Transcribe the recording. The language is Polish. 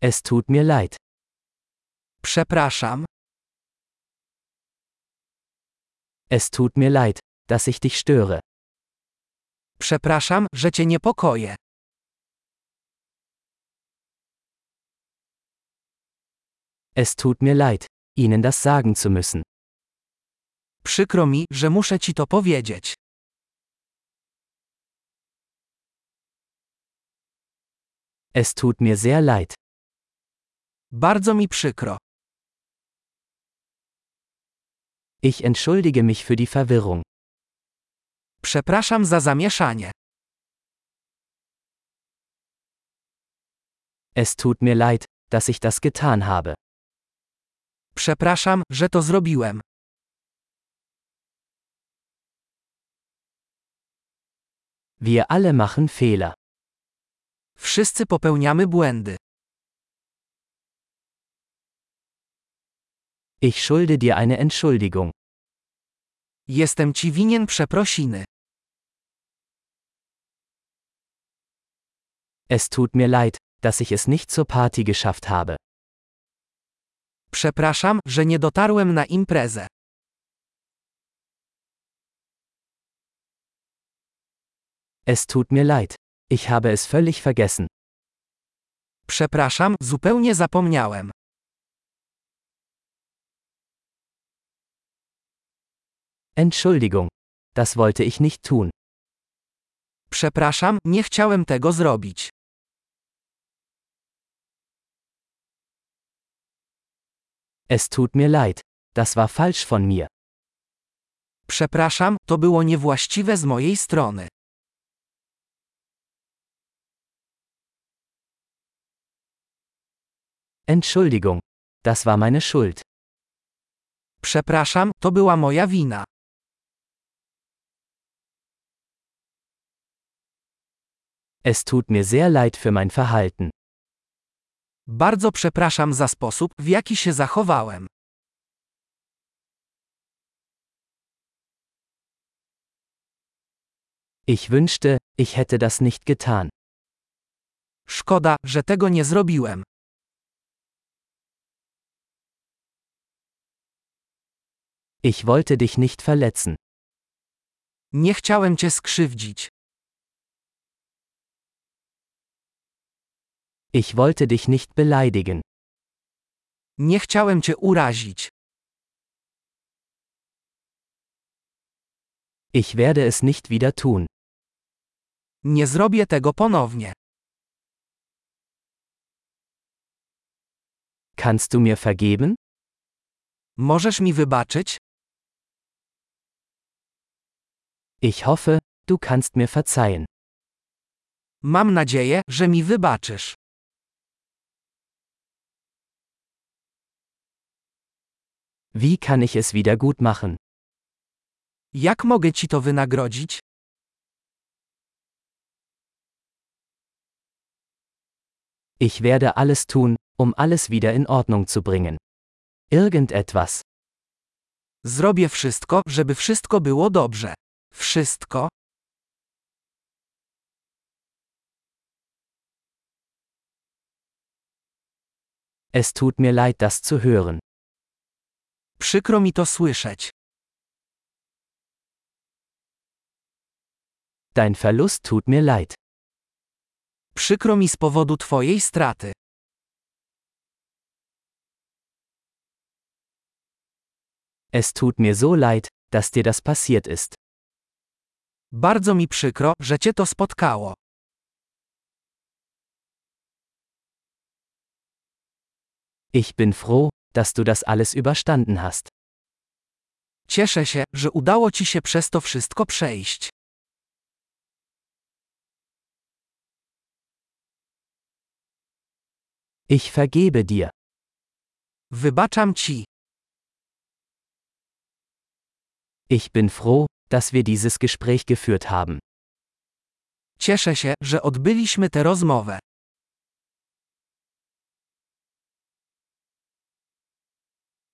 Es tut mir leid. Przepraszam. Es tut mir leid, dass ich dich störe. Przepraszam, że cię niepokoję. Es tut mir leid, Ihnen das sagen zu müssen. Przykro mi, że muszę ci to powiedzieć. Es tut mir sehr leid. Bardzo mi przykro. Ich entschuldige mich für die Verwirrung. Przepraszam za zamieszanie. Es tut mir leid, dass ich das getan habe. Przepraszam, że to zrobiłem. Wir alle machen Fehler. Wszyscy popełniamy błędy. Ich schulde dir eine Entschuldigung. Jestem ci winien przeprosiny. Es tut mir leid, dass ich es nicht zur Party geschafft habe. Przepraszam, że nie dotarłem na imprezę. Es tut mir leid. Ich habe es völlig vergessen. Przepraszam, zupełnie zapomniałem. Entschuldigung. Das wollte ich nicht tun. Przepraszam, nie chciałem tego zrobić. Es tut mir leid. Das war falsch von mir. Przepraszam, to było niewłaściwe z mojej strony. Entschuldigung. Das war meine Schuld. Przepraszam, to była moja wina. Es tut mir sehr leid für mein Verhalten. Bardzo przepraszam za sposób, w jaki się zachowałem. Ich wünschte, ich hätte das nicht getan. Szkoda, że tego nie zrobiłem. Ich wollte dich nicht verletzen. Nie chciałem cię skrzywdzić. Ich wollte dich nicht beleidigen. Nie chciałem cię urazić. Ich werde es nicht wieder tun. Nie zrobię tego ponownie. Kannst du mir vergeben? Możesz mi wybaczyć? Ich hoffe, du kannst mir verzeihen. Mam nadzieję, że mi wybaczysz. Wie kann ich es wieder gut machen? Jak mogę ci to wynagrodzić? Ich werde alles tun, um alles wieder in Ordnung zu bringen. Irgendetwas. Zrobię wszystko, żeby wszystko było dobrze. Wszystko? Es tut mir leid, das zu hören. Przykro mi to słyszeć. Dein Verlust tut mir leid. Przykro mi z powodu twojej straty. Es tut mir so leid, dass dir das passiert ist. Bardzo mi przykro, że cię to spotkało. Ich bin froh, dass du das alles überstanden hast. Cieszę się, że udało ci się przez to wszystko przejść. Ich vergebe dir. Wybaczam ci. Ich bin froh, dass wir dieses Gespräch geführt haben. Cieszę się, że odbyliśmy tę rozmowę.